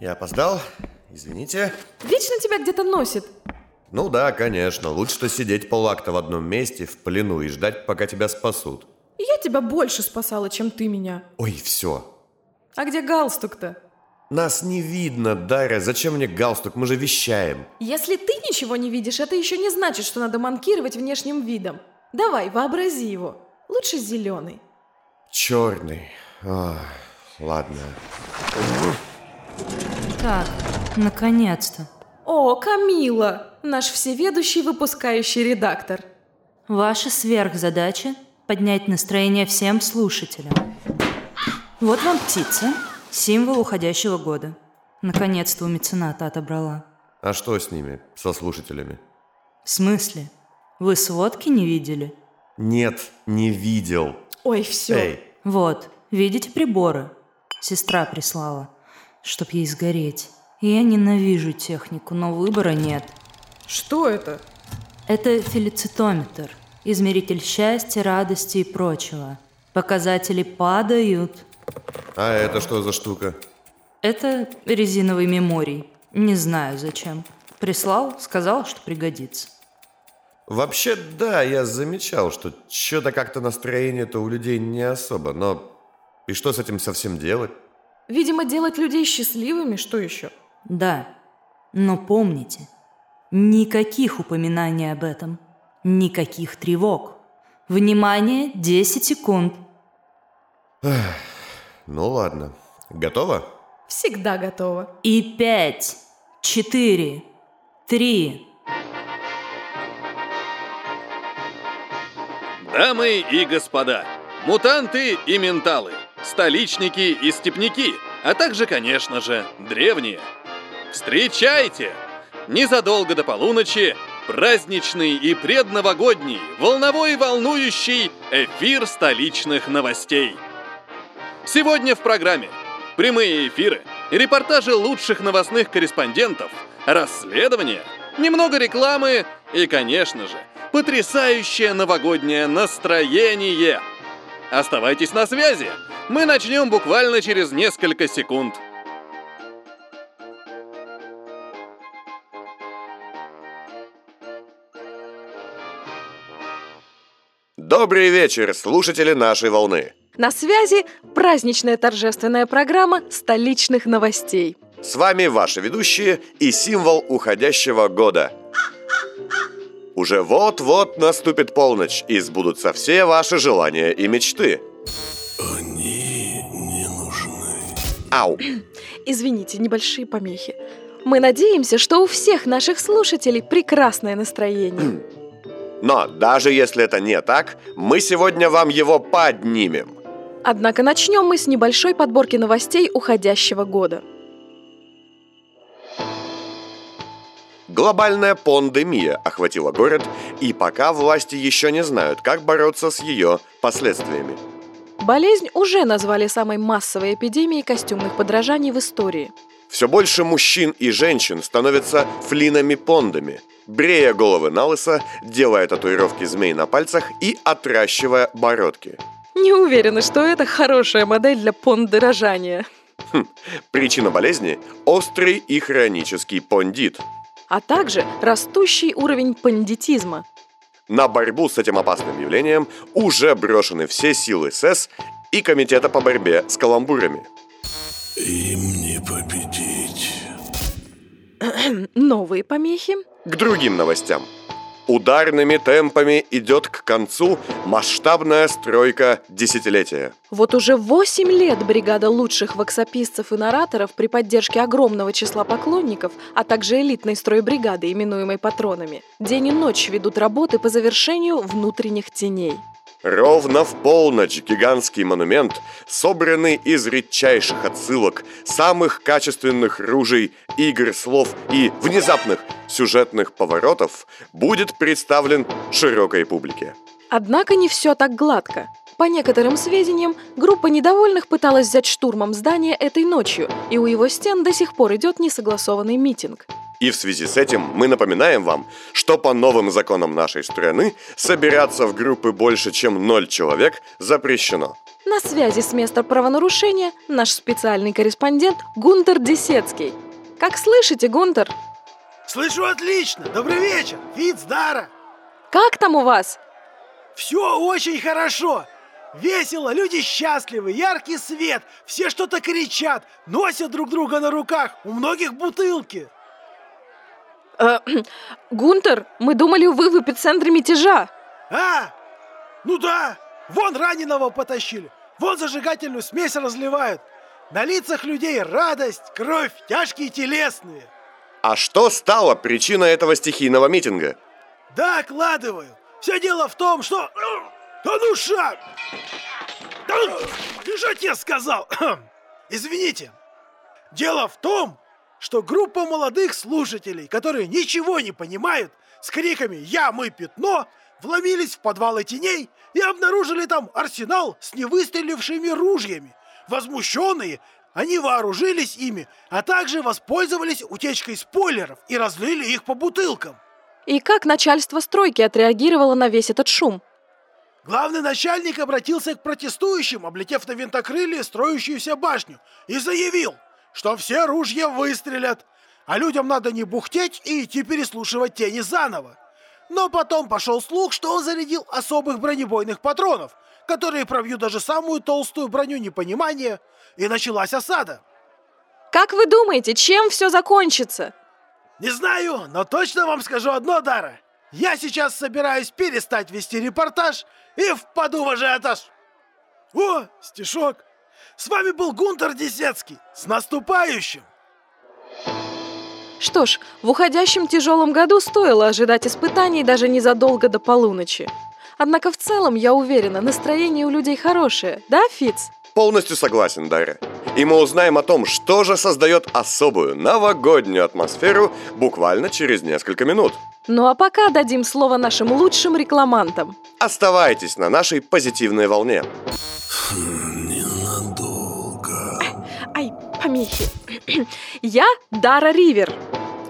Я опоздал, извините. Вечно тебя где-то носит. Ну да, конечно. Лучше-то сидеть полакта в одном месте, в плену, и ждать, пока тебя спасут. Я тебя больше спасала, чем ты меня. Ой, все. А где галстук-то? Нас не видно, Дарья. Зачем мне галстук? Мы же вещаем. Если ты ничего не видишь, это еще не значит, что надо манкировать внешним видом. Давай, вообрази его. Лучше зеленый. Черный. Ах, ладно. Так, наконец-то. О, Камила, наш всеведущий выпускающий редактор. Ваша сверхзадача – поднять настроение всем слушателям. Вот вам птица, символ уходящего года. Наконец-то у мецената отобрала. А что с ними, со слушателями? В смысле? Вы сводки не видели? Нет, не видел. Ой, все. Эй, Вот, видите приборы? Сестра прислала, чтоб ей сгореть. Я ненавижу технику, но выбора нет. Что это? Это фелицитометр, измеритель счастья, радости и прочего. Показатели падают. а это что за штука? Это резиновый меморий. Не знаю зачем. Прислал, сказал, что пригодится. Вообще, да, я замечал, что что-то как-то настроение-то у людей не особо, но... И что с этим совсем делать? Видимо, делать людей счастливыми, что еще? Да, но помните, никаких упоминаний об этом, никаких тревог. Внимание, 10 секунд. Ну ладно. Готово? Всегда готова. И пять, четыре, три. Дамы и господа, мутанты и менталы, столичники и степняки, а также, конечно же, древние. Встречайте! Незадолго до полуночи праздничный и предновогодний, волновой волнующий эфир столичных новостей. Сегодня в программе прямые эфиры, репортажи лучших новостных корреспондентов, расследования, немного рекламы и, конечно же, потрясающее новогоднее настроение. Оставайтесь на связи. Мы начнем буквально через несколько секунд. Добрый вечер, слушатели нашей волны. На связи праздничная торжественная программа столичных новостей. С вами ваши ведущие и символ уходящего года. Уже вот-вот наступит полночь, и сбудутся все ваши желания и мечты. Они не нужны. Ау! Извините, небольшие помехи. Мы надеемся, что у всех наших слушателей прекрасное настроение. Но даже если это не так, мы сегодня вам его поднимем. Однако начнем мы с небольшой подборки новостей уходящего года. Глобальная пандемия охватила город, и пока власти еще не знают, как бороться с ее последствиями. Болезнь уже назвали самой массовой эпидемией костюмных подражаний в истории. Все больше мужчин и женщин становятся флинами-пондами, брея головы на лысо, делая татуировки змей на пальцах и отращивая бородки. Не уверена, что это хорошая модель для пондорожания. Причина болезни – острый и хронический пондит. А также растущий уровень пандитизма. На борьбу с этим опасным явлением уже брошены все силы СЭС и Комитета по борьбе с каламбурами. Им не победить. Новые помехи. К другим новостям. Ударными темпами идет к концу масштабная стройка десятилетия. Вот уже 8 лет бригада лучших воксописцев и нараторов при поддержке огромного числа поклонников, а также элитной стройбригады, именуемой патронами, день и ночь ведут работы по завершению внутренних теней. Ровно в полночь гигантский монумент, собранный из редчайших отсылок, самых качественных ружей, игр слов и внезапных сюжетных поворотов, будет представлен широкой публике. Однако не все так гладко. По некоторым сведениям, группа недовольных пыталась взять штурмом здание этой ночью, и у его стен до сих пор идет несогласованный митинг. И в связи с этим мы напоминаем вам, что по новым законам нашей страны собираться в группы больше, чем ноль человек запрещено. На связи с места правонарушения наш специальный корреспондент Гунтер Десецкий. Как слышите, Гунтер? Слышу отлично. Добрый вечер. Фиц, Дара. Как там у вас? Все очень хорошо. Весело, люди счастливы, яркий свет, все что-то кричат, носят друг друга на руках, у многих бутылки. Э, Гунтер, мы думали, вы в эпицентре мятежа. А, ну да, вон раненого потащили, вон зажигательную смесь разливают. На лицах людей радость, кровь, тяжкие телесные. А что стало причиной этого стихийного митинга? Докладываю. Все дело в том, что... Да ну шаг! Да ну... Что тебе сказал? Извините. Дело в том, что группа молодых слушателей, которые ничего не понимают, с криками «Я, мы, пятно!» вломились в подвалы теней и обнаружили там арсенал с невыстрелившими ружьями. Возмущенные, они вооружились ими, а также воспользовались утечкой спойлеров и разлили их по бутылкам. И как начальство стройки отреагировало на весь этот шум? Главный начальник обратился к протестующим, облетев на винтокрыле строящуюся башню, и заявил, что все ружья выстрелят, а людям надо не бухтеть и идти переслушивать тени заново. Но потом пошел слух, что он зарядил особых бронебойных патронов, которые пробьют даже самую толстую броню непонимания, и началась осада. Как вы думаете, чем все закончится? Не знаю, но точно вам скажу одно, Дара. Я сейчас собираюсь перестать вести репортаж и впаду в ажиотаж. О, стишок. С вами был Гунтер Десецкий. С наступающим! Что ж, в уходящем тяжелом году стоило ожидать испытаний даже незадолго до полуночи. Однако в целом, я уверена, настроение у людей хорошее, да, Фиц? Полностью согласен, Дарья. И мы узнаем о том, что же создает особую новогоднюю атмосферу буквально через несколько минут. Ну а пока дадим слово нашим лучшим рекламантам. Оставайтесь на нашей позитивной волне. Ненадолго. Помехи. Я Дара Ривер.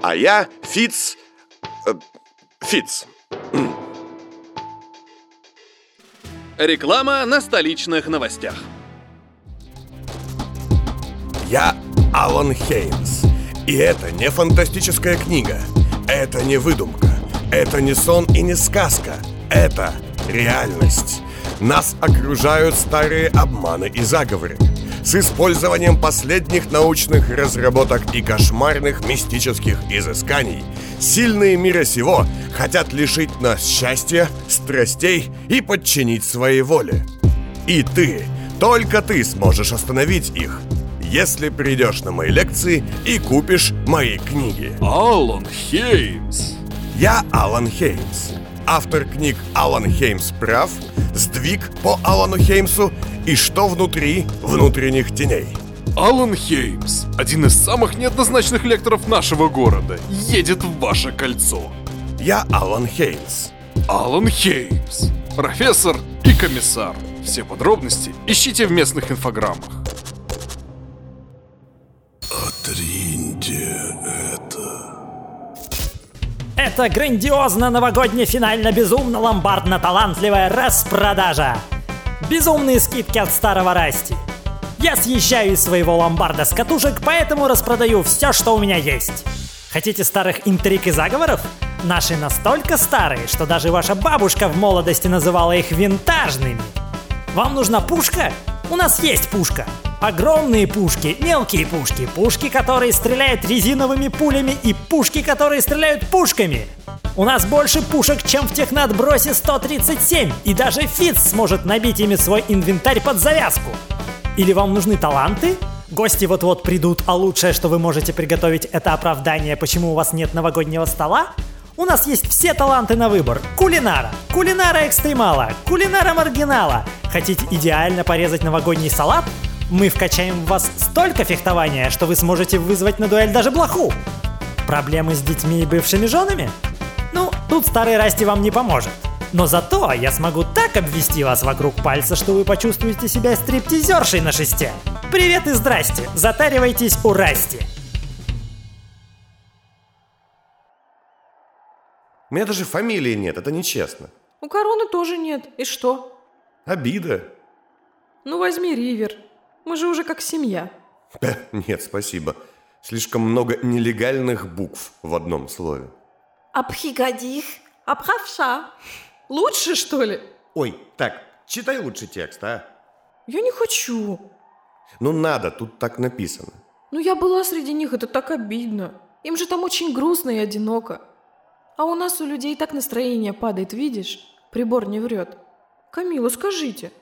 А я Фиц... э, Фиц. Реклама на столичных новостях. Я Алан Хейнс. И это не фантастическая книга. Это не выдумка. Это не сон и не сказка. Это реальность. Нас окружают старые обманы и заговоры. С использованием последних научных разработок и кошмарных мистических изысканий сильные мира сего хотят лишить нас счастья, страстей и подчинить своей воле. И ты, только ты сможешь остановить их, если придешь на мои лекции и купишь мои книги. Алан Хеймс. Я Алан Хеймс, автор книг «Алан Хеймс прав», «Сдвиг по Алану Хеймсу» и «Что внутри внутренних теней». Алан Хеймс, один из самых неоднозначных лекторов нашего города, едет в ваше кольцо. Я Алан Хеймс. Алан Хеймс, профессор и комиссар. Все подробности ищите в местных инфограммах. Это грандиозно новогодне финально безумно ломбардно талантливая распродажа. Безумные скидки от старого Расти. Я съезжаю из своего ломбарда с катушек, поэтому распродаю все, что у меня есть. Хотите старых интриг и заговоров? Наши настолько старые, что даже ваша бабушка в молодости называла их винтажными. Вам нужна пушка? У нас есть пушка. Огромные пушки, мелкие пушки, пушки, которые стреляют резиновыми пулями и пушки, которые стреляют пушками. У нас больше пушек, чем в технатбросе 137, и даже Фиц сможет набить ими свой инвентарь под завязку. Или вам нужны таланты? Гости вот-вот придут, а лучшее, что вы можете приготовить, это оправдание, почему у вас нет новогоднего стола? У нас есть все таланты на выбор. Кулинара, кулинара экстремала, кулинара маргинала. Хотите идеально порезать новогодний салат? Мы вкачаем в вас столько фехтования, что вы сможете вызвать на дуэль даже блоху. Проблемы с детьми и бывшими женами? Ну, тут старый Расти вам не поможет. Но зато я смогу так обвести вас вокруг пальца, что вы почувствуете себя стриптизершей на шесте. Привет и здрасте, затаривайтесь у Расти. У меня даже фамилии нет, это нечестно. У короны тоже нет. И что? Обида. Ну возьми Ривер. Мы же уже как семья. Нет, спасибо. Слишком много нелегальных букв в одном слове. Абхигадих, абхавша. Лучше, что ли? Ой, так, читай лучше текст, а? Я не хочу. Ну надо, тут так написано. Ну я была среди них, это так обидно. Им же там очень грустно и одиноко. А у нас у людей так настроение падает, видишь? Прибор не врет. Камила, скажите.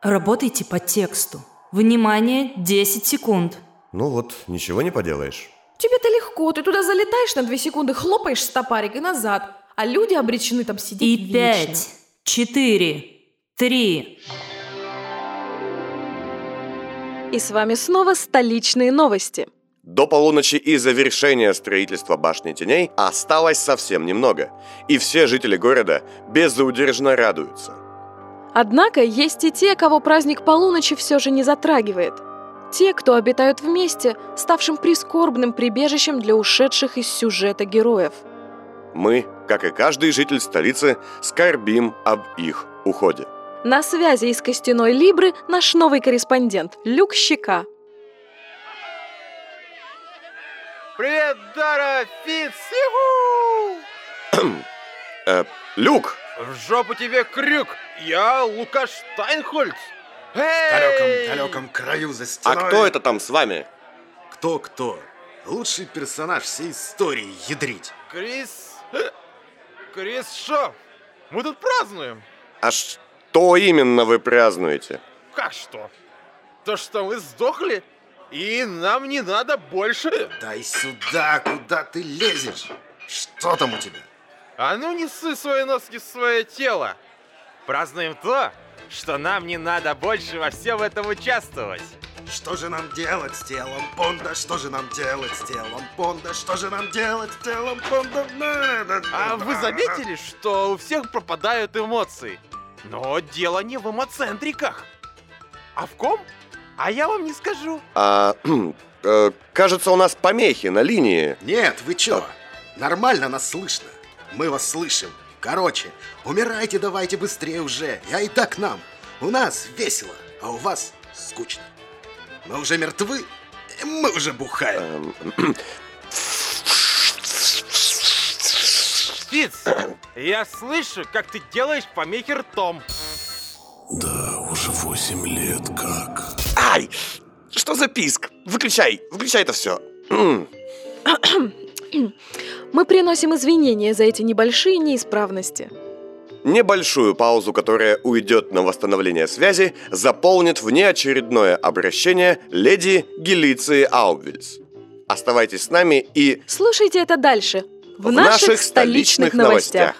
Работайте по тексту. Внимание, 10 секунд. Ну вот, ничего не поделаешь. Тебе-то легко, ты туда залетаешь на две секунды, хлопаешь стопарик и назад. А люди обречены там сидеть И вечно. пять, четыре, три. И с вами снова столичные новости. До полуночи и завершения строительства башни теней осталось совсем немного, и все жители города безудержно радуются. Однако есть и те, кого праздник полуночи все же не затрагивает. Те, кто обитают вместе, ставшим прискорбным прибежищем для ушедших из сюжета героев. Мы, как и каждый житель столицы, скорбим об их уходе. На связи из Костяной Либры наш новый корреспондент Люк Щека. Привет, Дара! Юху! Э, Люк, В жопу тебе крюк! Я Лукаш Штайнхольц! В далеком, далеком краю за а стеной. кто это там с вами? Кто-кто? Лучший персонаж всей истории ядрить. Крис... Крис Шо? Мы тут празднуем! А что именно вы празднуете? Как что? То, что мы сдохли, и нам не надо больше... Дай сюда, куда ты лезешь? Что там у тебя? А ну не ссы свои носки в свое тело! Празднуем то, что нам не надо больше во всем этом участвовать! Что же нам делать с телом Понда? Что же нам делать с телом Понда? Что же нам делать с телом Понда? А вы заметили, что у всех пропадают эмоции? Но дело не в эмоцентриках. А в ком? А я вам не скажу. А, э, кажется, у нас помехи на линии. Нет, вы чё? Нормально нас слышно. Мы вас слышим. Короче, умирайте давайте быстрее уже. Я и так нам. У нас весело, а у вас скучно. Мы уже мертвы, и мы уже бухаем. Эм, Фиц, я слышу, как ты делаешь помехи ртом. Да, уже восемь лет как. Ай! Что за писк? Выключай, выключай это все. Мы приносим извинения за эти небольшие неисправности. Небольшую паузу, которая уйдет на восстановление связи, заполнит внеочередное обращение леди Гелиции Аубвильс. Оставайтесь с нами и Слушайте это дальше. В, в наших столичных новостях.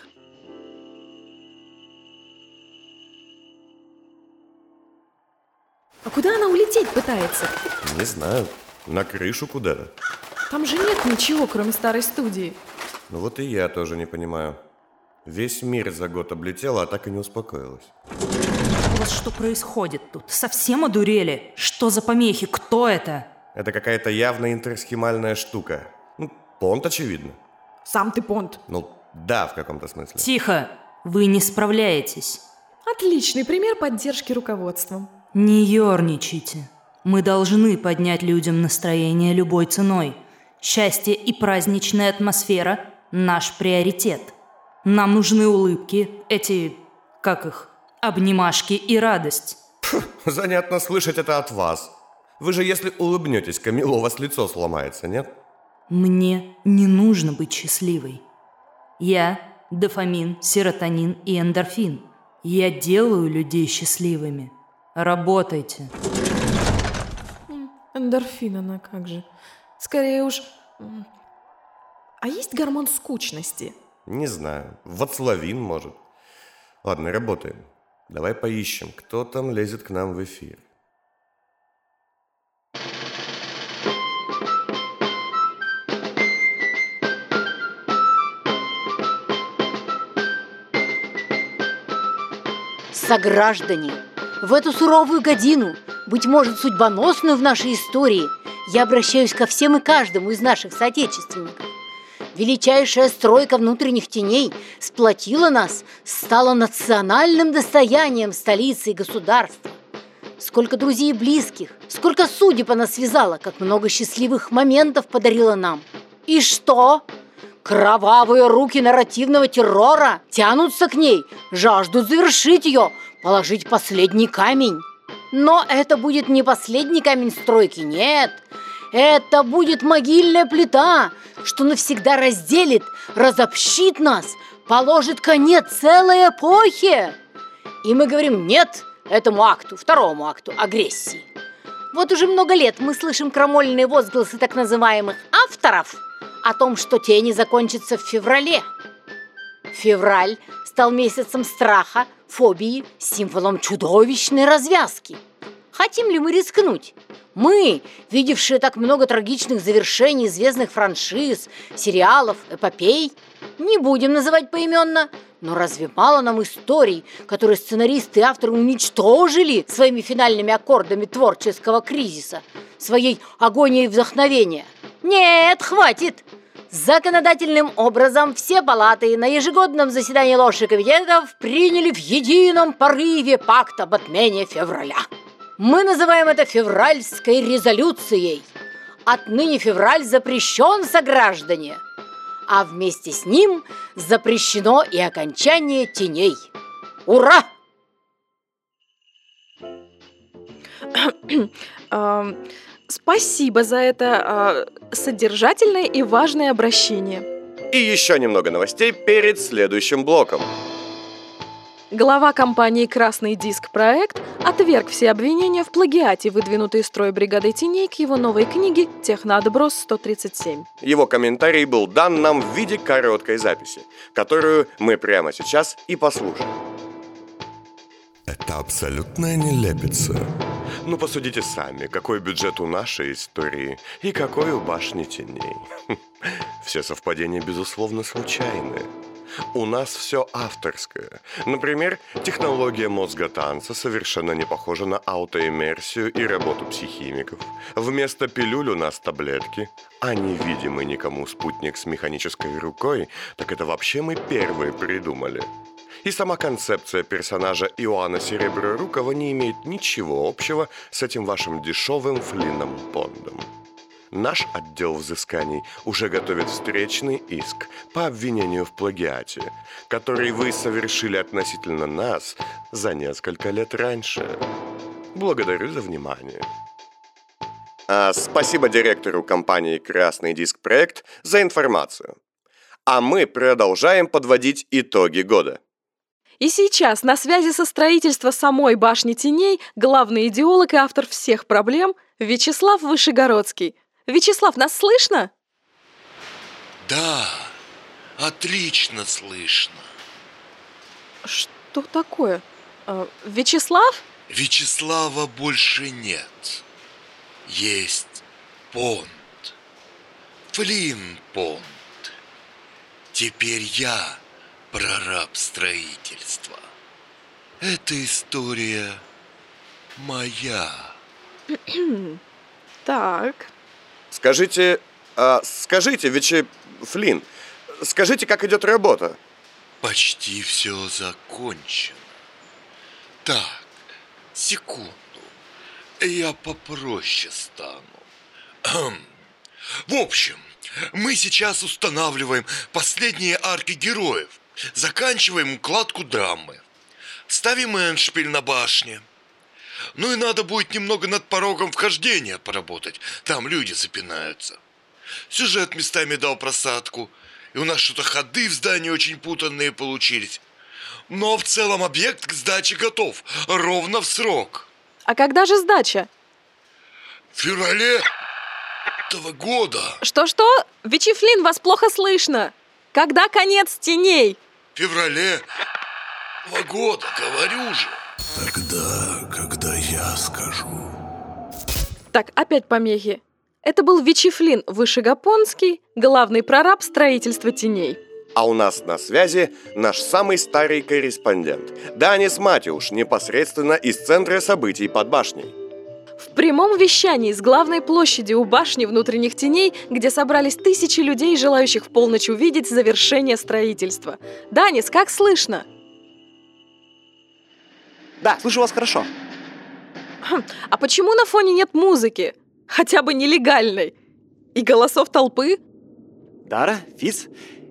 А куда она улететь пытается? Не знаю, на крышу куда-то. Там же нет ничего, кроме старой студии. Ну вот и я тоже не понимаю. Весь мир за год облетела, а так и не успокоилась. У вас что происходит тут? Совсем одурели? Что за помехи? Кто это? Это какая-то явно интерсхемальная штука. Ну, понт, очевидно. Сам ты понт. Ну, да, в каком-то смысле. Тихо! Вы не справляетесь. Отличный пример поддержки руководством. Не ерничайте. Мы должны поднять людям настроение любой ценой. Счастье и праздничная атмосфера – наш приоритет. Нам нужны улыбки, эти, как их, обнимашки и радость. Занятно слышать это от вас. Вы же, если улыбнетесь, Камило, у вас лицо сломается, нет? Мне не нужно быть счастливой. Я – дофамин, серотонин и эндорфин. Я делаю людей счастливыми. Работайте. Эндорфин она как же. Скорее уж... А есть гормон скучности? Не знаю. Вацлавин, может. Ладно, работаем. Давай поищем, кто там лезет к нам в эфир. Сограждане, в эту суровую годину, быть может, судьбоносную в нашей истории, я обращаюсь ко всем и каждому из наших соотечественников. величайшая стройка внутренних теней сплотила нас, стала национальным достоянием столицы и государства. Сколько друзей и близких, сколько судеб она связала, как много счастливых моментов подарила нам. И что? Кровавые руки нарративного террора тянутся к ней, жаждут завершить ее, положить последний камень. Но это будет не последний камень стройки, нет. Это будет могильная плита, что навсегда разделит, разобщит нас, положит конец целой эпохе. И мы говорим «нет» этому акту, второму акту агрессии. Вот уже много лет мы слышим крамольные возгласы так называемых авторов о том, что тени закончатся в феврале. Февраль стал месяцем страха, фобии, символом чудовищной развязки. Хотим ли мы рискнуть? Мы, видевшие так много трагичных завершений известных франшиз, сериалов, эпопей, не будем называть поименно, но разве мало нам историй, которые сценаристы и авторы уничтожили своими финальными аккордами творческого кризиса, своей агонией вдохновения? Нет, хватит! Законодательным образом все палаты на ежегодном заседании ложи комитетов приняли в едином порыве пакт об отмене февраля. Мы называем это февральской резолюцией. Отныне февраль запрещен сограждане, а вместе с ним запрещено и окончание теней. Ура! Спасибо за это э, содержательное и важное обращение. И еще немного новостей перед следующим блоком. Глава компании «Красный диск Проект» отверг все обвинения в плагиате, выдвинутые строй бригадой теней к его новой книге «Техноотброс 137». Его комментарий был дан нам в виде короткой записи, которую мы прямо сейчас и послушаем. Это абсолютная нелепица. Ну, посудите сами, какой бюджет у нашей истории и какой у башни теней. Все совпадения, безусловно, случайны. У нас все авторское. Например, технология мозга танца совершенно не похожа на аутоиммерсию и работу психимиков. Вместо пилюль у нас таблетки, а невидимый никому спутник с механической рукой, так это вообще мы первые придумали. И сама концепция персонажа Иоанна Сереброрукова не имеет ничего общего с этим вашим дешевым Флином Бондом. Наш отдел взысканий уже готовит встречный иск по обвинению в плагиате, который вы совершили относительно нас за несколько лет раньше. Благодарю за внимание. А, спасибо директору компании «Красный диск проект» за информацию. А мы продолжаем подводить итоги года. И сейчас на связи со строительством самой башни теней главный идеолог и автор всех проблем Вячеслав Вышегородский. Вячеслав, нас слышно? Да, отлично слышно. Что такое? А, Вячеслав? Вячеслава больше нет. Есть Понт. Флин Понт. Теперь я прораб строительства. Эта история моя. так. Скажите, а, скажите, Вичи Флин, скажите, как идет работа? Почти все закончено. Так, секунду. Я попроще стану. В общем, мы сейчас устанавливаем последние арки героев – Заканчиваем укладку драмы. Ставим эншпиль на башне. Ну и надо будет немного над порогом вхождения поработать. Там люди запинаются. Сюжет местами дал просадку. И у нас что-то ходы в здании очень путанные получились. Но в целом объект к сдаче готов. Ровно в срок. А когда же сдача? В феврале этого года. Что-что? Вичифлин, вас плохо слышно. Когда конец теней? Феврале два года, говорю же. Тогда, когда я скажу. Так, опять помехи. Это был Вичифлин Вышегапонский, главный прораб строительства теней. А у нас на связи наш самый старый корреспондент, Данис Матюш, непосредственно из центра событий под башней. В прямом вещании с главной площади у башни внутренних теней, где собрались тысячи людей, желающих в полночь увидеть завершение строительства. Данис, как слышно? Да, слышу вас хорошо. Хм, а почему на фоне нет музыки? Хотя бы нелегальной. И голосов толпы? Дара, Фиц,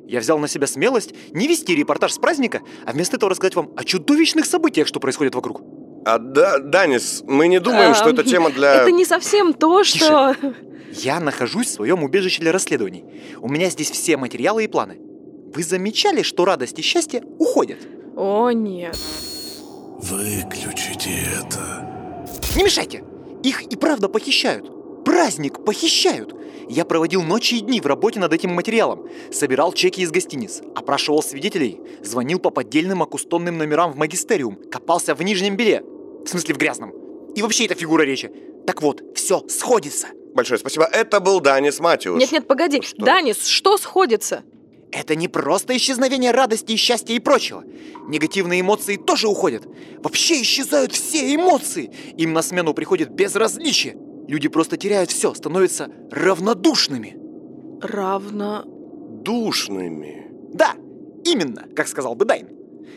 я взял на себя смелость не вести репортаж с праздника, а вместо этого рассказать вам о чудовищных событиях, что происходит вокруг. А, да, Данис, мы не думаем, что это тема для... Это не совсем то, что... Тише. Я нахожусь в своем убежище для расследований. У меня здесь все материалы и планы. Вы замечали, что радость и счастье уходят? О, нет. Выключите это. Не мешайте! Их и правда похищают. Праздник похищают. Я проводил ночи и дни в работе над этим материалом. Собирал чеки из гостиниц, опрашивал свидетелей, звонил по поддельным акустонным номерам в магистериум, копался в нижнем белье. В смысле, в грязном. И вообще это фигура речи. Так вот, все сходится. Большое спасибо. Это был Данис Матиус. Нет-нет, погоди. Что? Данис, что сходится? Это не просто исчезновение радости и счастья и прочего. Негативные эмоции тоже уходят. Вообще исчезают все эмоции. Им на смену приходит безразличие. Люди просто теряют все, становятся равнодушными. Равно... Душными. Да, именно, как сказал бы Дайн.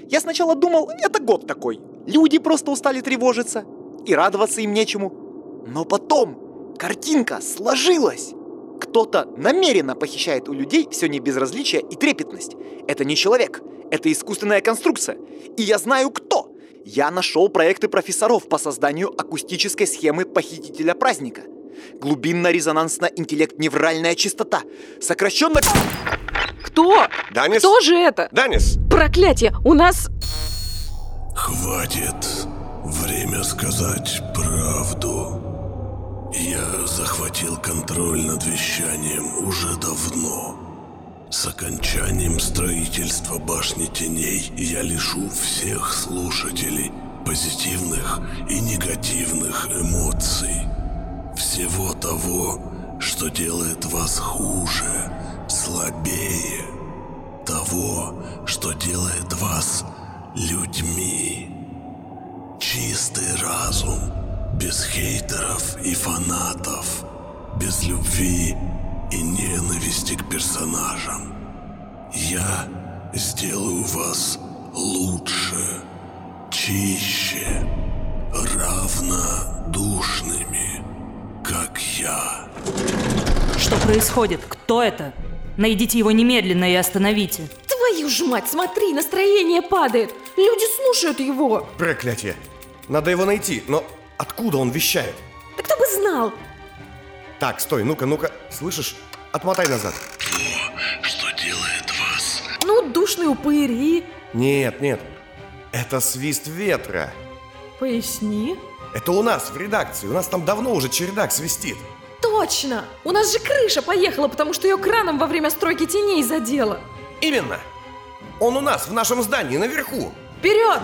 Я сначала думал, это год такой. Люди просто устали тревожиться. И радоваться им нечему. Но потом картинка сложилась. Кто-то намеренно похищает у людей все небезразличие и трепетность. Это не человек, это искусственная конструкция. И я знаю кто. Я нашел проекты профессоров по созданию акустической схемы похитителя праздника. Глубинно-резонансно-интеллект-невральная частота. Сокращенно... Кто? Данис? Кто же это? Данис! Проклятие! У нас... Хватит. Время сказать правду. Я захватил контроль над вещанием уже давно. С окончанием строительства башни теней я лишу всех слушателей позитивных и негативных эмоций. Всего того, что делает вас хуже, слабее. Того, что делает вас людьми. Чистый разум, без хейтеров и фанатов, без любви и ненависти к персонажам. Я сделаю вас лучше, чище, равнодушными, как я. Что происходит? Кто это? Найдите его немедленно и остановите. Твою ж мать, смотри, настроение падает. Люди слушают его. Проклятие. Надо его найти, но откуда он вещает? Да кто бы знал. Так, стой, ну-ка, ну-ка. Слышишь? Отмотай назад. Что делает вас? Ну, душные упыри. Нет, нет. Это свист ветра. Поясни. Это у нас в редакции. У нас там давно уже чердак свистит. Точно! У нас же крыша поехала, потому что ее краном во время стройки теней задело. Именно. Он у нас в нашем здании наверху. Вперед!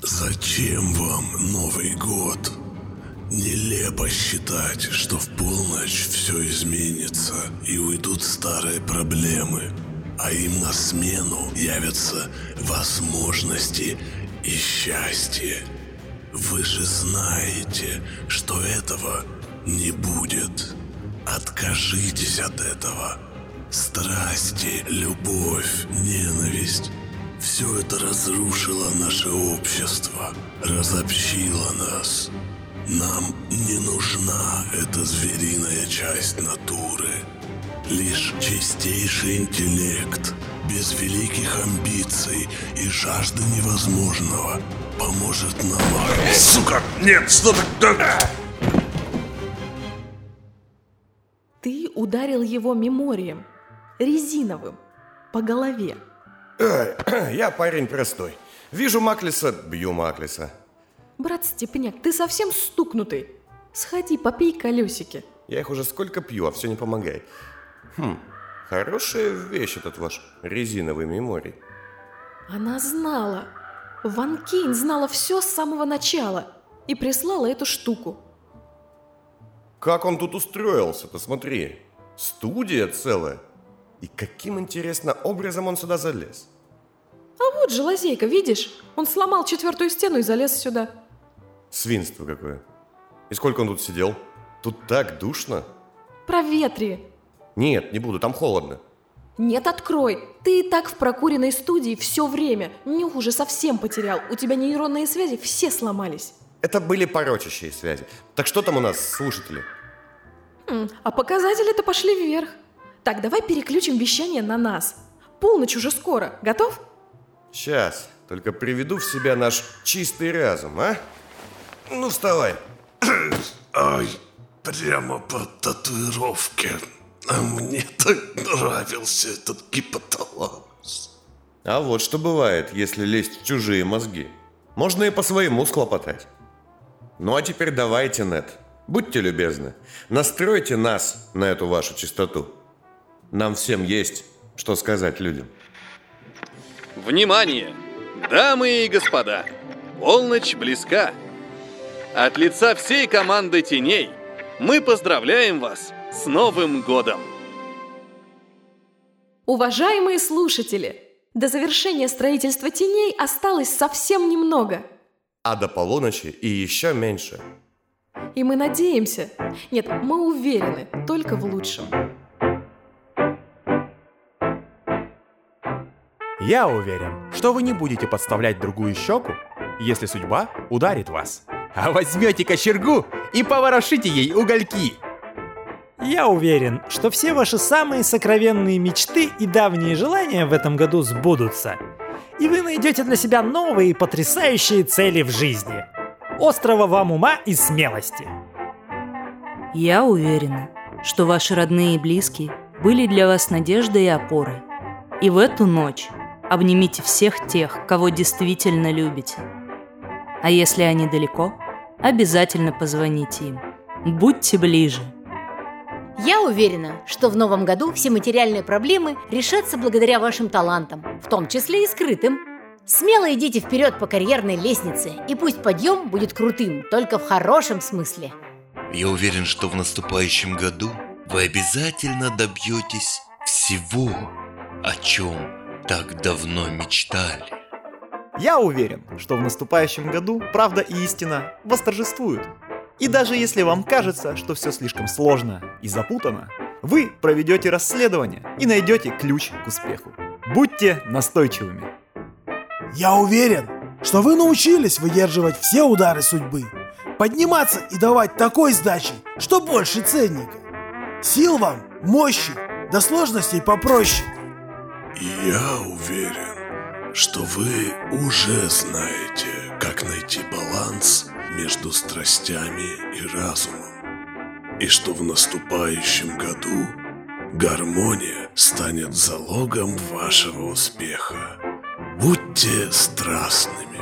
Зачем вам Новый год? Нелепо считать, что в полночь все изменится и уйдут старые проблемы, а им на смену явятся возможности и счастье. Вы же знаете, что этого не будет. Откажитесь от этого. Страсти, любовь, ненависть – все это разрушило наше общество, разобщило нас. Нам не нужна эта звериная часть натуры. Лишь чистейший интеллект, без великих амбиций и жажды невозможного поможет нам... Сука! Нет, что так... Ты ударил его меморием, резиновым, по голове. Я парень простой. Вижу Маклиса, бью Маклиса. Брат Степняк, ты совсем стукнутый. Сходи, попей колесики. Я их уже сколько пью, а все не помогает. Хм, хорошая вещь этот ваш резиновый меморий. Она знала. Ван Кейн знала все с самого начала и прислала эту штуку. Как он тут устроился, посмотри. Студия целая. И каким, интересно, образом он сюда залез? А вот же лазейка, видишь? Он сломал четвертую стену и залез сюда. Свинство какое. И сколько он тут сидел? Тут так душно. Проветри. Нет, не буду, там холодно. Нет, открой. Ты и так в прокуренной студии все время. Нюх уже совсем потерял. У тебя нейронные связи все сломались. Это были порочащие связи. Так что там у нас, слушатели? М, А показатели-то пошли вверх. Так, давай переключим вещание на нас. Полночь уже скоро. Готов? Сейчас, только приведу в себя наш чистый разум, а? Ну, вставай. Ай, прямо по татуировке. А мне так нравился этот гипоталамус. А вот что бывает, если лезть в чужие мозги. Можно и по своему схлопотать. Ну а теперь давайте, Нет, будьте любезны, настройте нас на эту вашу чистоту. Нам всем есть что сказать людям. Внимание! Дамы и господа! Полночь близка! От лица всей команды теней мы поздравляем вас с Новым годом! Уважаемые слушатели, до завершения строительства теней осталось совсем немного. А до полуночи и еще меньше. И мы надеемся, нет, мы уверены только в лучшем. Я уверен, что вы не будете подставлять другую щеку, если судьба ударит вас. А возьмете кочергу и поворошите ей угольки. Я уверен, что все ваши самые сокровенные мечты и давние желания в этом году сбудутся. И вы найдете для себя новые потрясающие цели в жизни. Острова вам ума и смелости. Я уверена, что ваши родные и близкие были для вас надеждой и опорой. И в эту ночь обнимите всех тех, кого действительно любите. А если они далеко, обязательно позвоните им. Будьте ближе. Я уверена, что в новом году все материальные проблемы решатся благодаря вашим талантам, в том числе и скрытым. Смело идите вперед по карьерной лестнице, и пусть подъем будет крутым, только в хорошем смысле. Я уверен, что в наступающем году вы обязательно добьетесь всего, о чем так давно мечтали. Я уверен, что в наступающем году правда и истина восторжествуют. И даже если вам кажется, что все слишком сложно и запутано, вы проведете расследование и найдете ключ к успеху. Будьте настойчивыми. Я уверен, что вы научились выдерживать все удары судьбы, подниматься и давать такой сдачи, что больше ценника. Сил вам, мощи, до сложностей попроще. Я уверен, что вы уже знаете, как найти баланс между страстями и разумом. И что в наступающем году гармония станет залогом вашего успеха. Будьте страстными.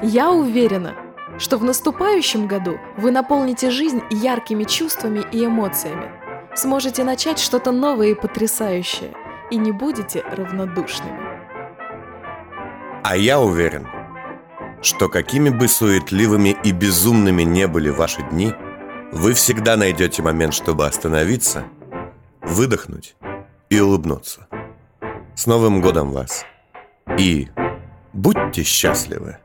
Я уверена, что в наступающем году вы наполните жизнь яркими чувствами и эмоциями, сможете начать что-то новое и потрясающее, и не будете равнодушными. А я уверен, что какими бы суетливыми и безумными не были ваши дни, вы всегда найдете момент, чтобы остановиться, выдохнуть и улыбнуться. С Новым годом вас! И будьте счастливы!